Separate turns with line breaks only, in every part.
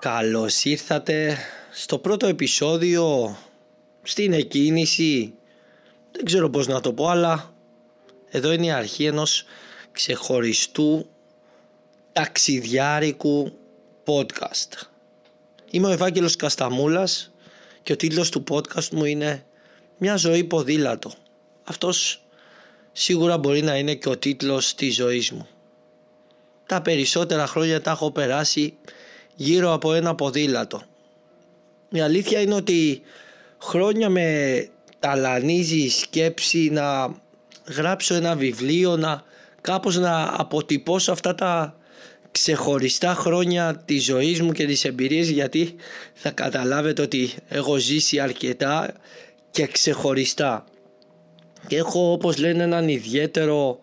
Καλώς ήρθατε στο πρώτο επεισόδιο στην εκκίνηση δεν ξέρω πώς να το πω αλλά εδώ είναι η αρχή ενός ξεχωριστού ταξιδιάρικου podcast. Είμαι ο Ευάγγελος Κασταμούλας και ο τίτλος του podcast μου είναι «Μια ζωή ποδήλατο». Αυτός σίγουρα μπορεί να είναι και ο τίτλος της ζωής μου. Τα περισσότερα χρόνια τα έχω περάσει γύρω από ένα ποδήλατο. Η αλήθεια είναι ότι χρόνια με ταλανίζει η σκέψη να γράψω ένα βιβλίο, να κάπως να αποτυπώσω αυτά τα ξεχωριστά χρόνια της ζωής μου και της εμπειρίας γιατί θα καταλάβετε ότι έχω ζήσει αρκετά και ξεχωριστά και έχω όπως λένε έναν ιδιαίτερο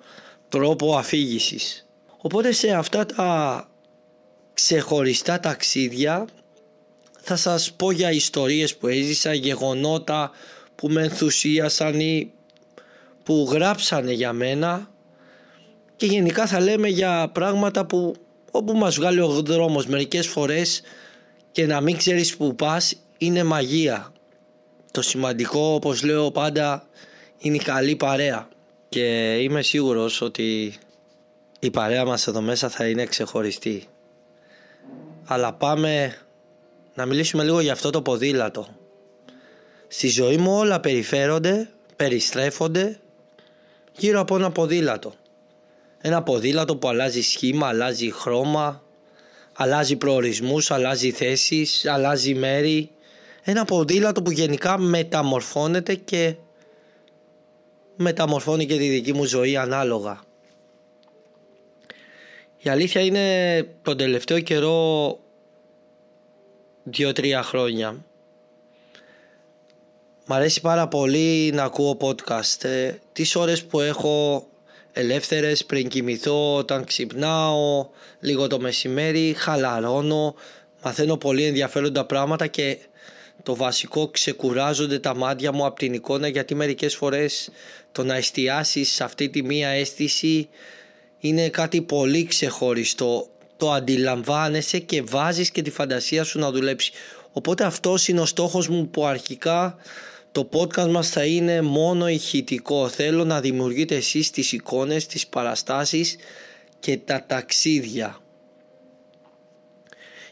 τρόπο αφήγησης. Οπότε σε αυτά τα ξεχωριστά ταξίδια θα σας πω για ιστορίες που έζησα, γεγονότα που με ενθουσίασαν ή που γράψανε για μένα και γενικά θα λέμε για πράγματα που όπου μας βγάλει ο δρόμος μερικές φορές και να μην ξέρεις που πας είναι μαγεία. Το σημαντικό όπως λέω πάντα είναι η καλή παρέα και είμαι σίγουρος ότι η παρέα μας εδώ μέσα θα είναι ξεχωριστή. Αλλά πάμε να μιλήσουμε λίγο για αυτό το ποδήλατο. Στη ζωή μου όλα περιφέρονται, περιστρέφονται γύρω από ένα ποδήλατο. Ένα ποδήλατο που αλλάζει σχήμα, αλλάζει χρώμα, αλλάζει προορισμούς, αλλάζει θέσεις, αλλάζει μέρη. Ένα ποδήλατο που γενικά μεταμορφώνεται και μεταμορφώνει και τη δική μου ζωή ανάλογα. Η αλήθεια είναι τον τελευταίο καιρό δύο-τρία χρόνια Μ' αρέσει πάρα πολύ να ακούω podcast. Ε, τις ώρες που έχω ελεύθερες πριν κοιμηθώ, όταν ξυπνάω, λίγο το μεσημέρι, χαλαρώνω, μαθαίνω πολύ ενδιαφέροντα πράγματα και το βασικό ξεκουράζονται τα μάτια μου από την εικόνα γιατί μερικές φορές το να εστιάσεις σε αυτή τη μία αίσθηση είναι κάτι πολύ ξεχωριστό. Το αντιλαμβάνεσαι και βάζεις και τη φαντασία σου να δουλέψεις. Οπότε αυτός είναι ο στόχος μου που αρχικά το podcast μας θα είναι μόνο ηχητικό. Θέλω να δημιουργείτε εσείς τις εικόνες, τις παραστάσεις και τα ταξίδια.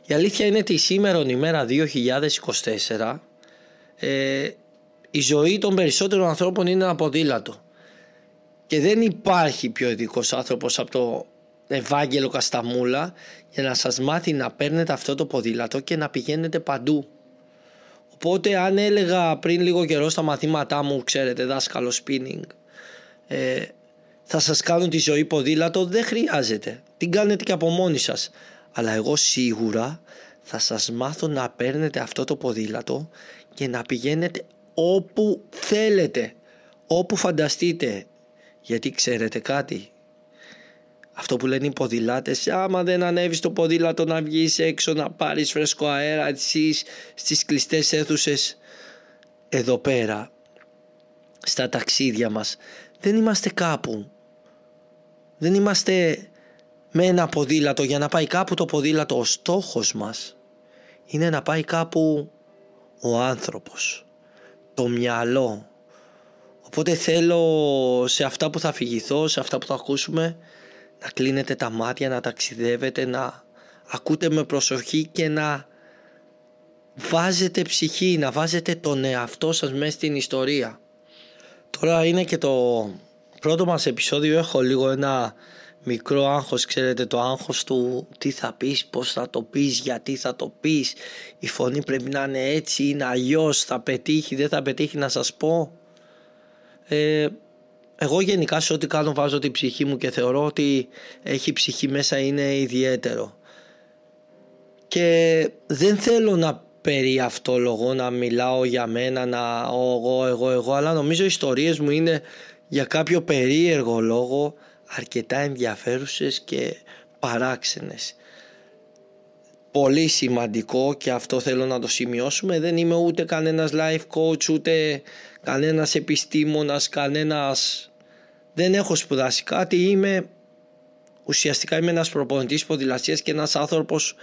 Η αλήθεια είναι ότι σήμερα ημέρα 2024 ε, η ζωή των περισσότερων ανθρώπων είναι ένα ποδήλατο. Και δεν υπάρχει πιο ειδικός άνθρωπος από το Ευάγγελο Κασταμούλα για να σας μάθει να παίρνετε αυτό το ποδήλατο και να πηγαίνετε παντού. Οπότε αν έλεγα πριν λίγο καιρό στα μαθήματά μου, ξέρετε, δάσκαλο spinning, ε, θα σας κάνουν τη ζωή ποδήλατο, δεν χρειάζεται. Την κάνετε και από μόνοι σας. Αλλά εγώ σίγουρα θα σας μάθω να παίρνετε αυτό το ποδήλατο και να πηγαίνετε όπου θέλετε, όπου φανταστείτε. Γιατί ξέρετε κάτι, αυτό που λένε οι ποδηλάτες, άμα δεν ανέβεις το ποδήλατο να βγεις έξω να πάρεις φρέσκο αέρα εσείς στις κλειστές αίθουσες. Εδώ πέρα, στα ταξίδια μας, δεν είμαστε κάπου. Δεν είμαστε με ένα ποδήλατο για να πάει κάπου το ποδήλατο. Ο στόχος μας είναι να πάει κάπου ο άνθρωπος, το μυαλό. Οπότε θέλω σε αυτά που θα αφηγηθώ, σε αυτά που θα ακούσουμε, να κλείνετε τα μάτια, να ταξιδεύετε, να ακούτε με προσοχή και να βάζετε ψυχή, να βάζετε τον εαυτό σας μέσα στην ιστορία. Τώρα είναι και το πρώτο μας επεισόδιο, έχω λίγο ένα μικρό άγχος, ξέρετε το άγχος του τι θα πεις, πώς θα το πεις, γιατί θα το πεις, η φωνή πρέπει να είναι έτσι, είναι αλλιώς, θα πετύχει, δεν θα πετύχει να σας πω. Ε, εγώ γενικά σε ό,τι κάνω βάζω την ψυχή μου και θεωρώ ότι έχει ψυχή μέσα είναι ιδιαίτερο. Και δεν θέλω να περί αυτό λόγο να μιλάω για μένα, να εγώ, εγώ, εγώ, αλλά νομίζω οι ιστορίες μου είναι για κάποιο περίεργο λόγο αρκετά ενδιαφέρουσες και παράξενες. Πολύ σημαντικό και αυτό θέλω να το σημειώσουμε, δεν είμαι ούτε κανένας life coach, ούτε κανένας επιστήμονας, κανένας... Δεν έχω σπουδάσει κάτι, είμαι... Ουσιαστικά είμαι ένας προπονητής ποδηλασίας και ένας άνθρωπος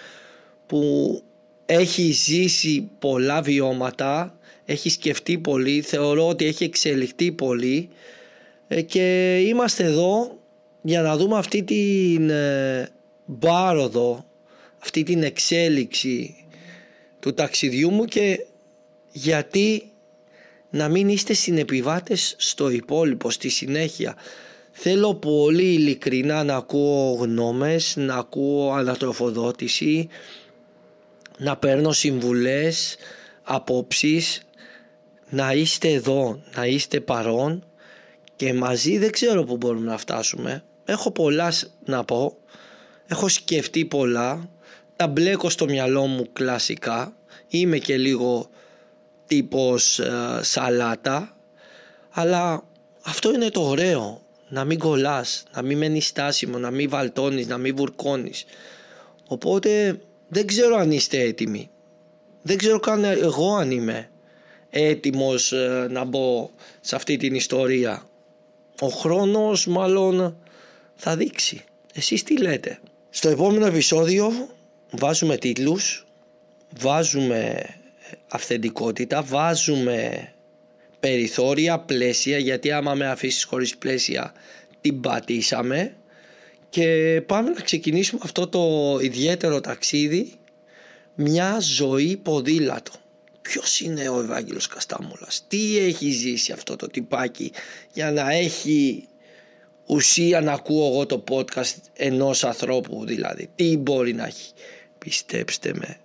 που έχει ζήσει πολλά βιώματα, έχει σκεφτεί πολύ, θεωρώ ότι έχει εξελιχθεί πολύ ε, και είμαστε εδώ για να δούμε αυτή την ε, μπάροδο, αυτή την εξέλιξη του ταξιδιού μου και γιατί να μην είστε συνεπιβάτες στο υπόλοιπο, στη συνέχεια. Θέλω πολύ ειλικρινά να ακούω γνώμες, να ακούω ανατροφοδότηση, να παίρνω συμβουλές, απόψεις, να είστε εδώ, να είστε παρόν και μαζί δεν ξέρω που μπορούμε να φτάσουμε. Έχω πολλά να πω, έχω σκεφτεί πολλά, τα μπλέκω στο μυαλό μου κλασικά, είμαι και λίγο τύπος ε, σαλάτα, αλλά αυτό είναι το ωραίο, να μην κολλάς, να μην μένεις στάσιμο, να μην βαλτώνεις, να μην βουρκώνεις. Οπότε δεν ξέρω αν είστε έτοιμοι. Δεν ξέρω καν εγώ αν είμαι έτοιμος ε, να μπω σε αυτή την ιστορία. Ο χρόνος μάλλον θα δείξει. Εσείς τι λέτε; Στο επόμενο επεισόδιο βάζουμε τίτλους, βάζουμε αυθεντικότητα, βάζουμε περιθώρια, πλαίσια γιατί άμα με αφήσεις χωρίς πλαίσια την πατήσαμε και πάμε να ξεκινήσουμε αυτό το ιδιαίτερο ταξίδι μια ζωή ποδήλατο. Ποιος είναι ο Ευάγγελος Καστάμουλας, τι έχει ζήσει αυτό το τυπάκι για να έχει ουσία να ακούω εγώ το podcast ενός ανθρώπου δηλαδή; Τι μπορεί να έχει; Πιστέψτε με,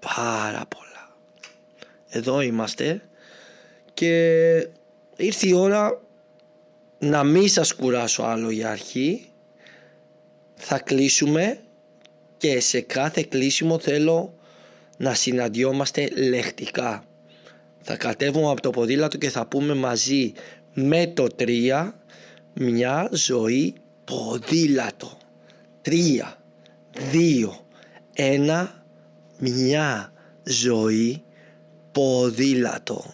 πάρα πολλά. Εδώ είμαστε και ήρθε η ώρα να μην σας κουράσω άλλο για αρχή θα κλείσουμε και σε κάθε κλείσιμο θέλω να συναντιόμαστε λεχτικά. Θα κατέβουμε από το ποδήλατο και θα πούμε μαζί με το 3 μια ζωή ποδήλατο. 3, 2, 1, μια ζωή ποδήλατο.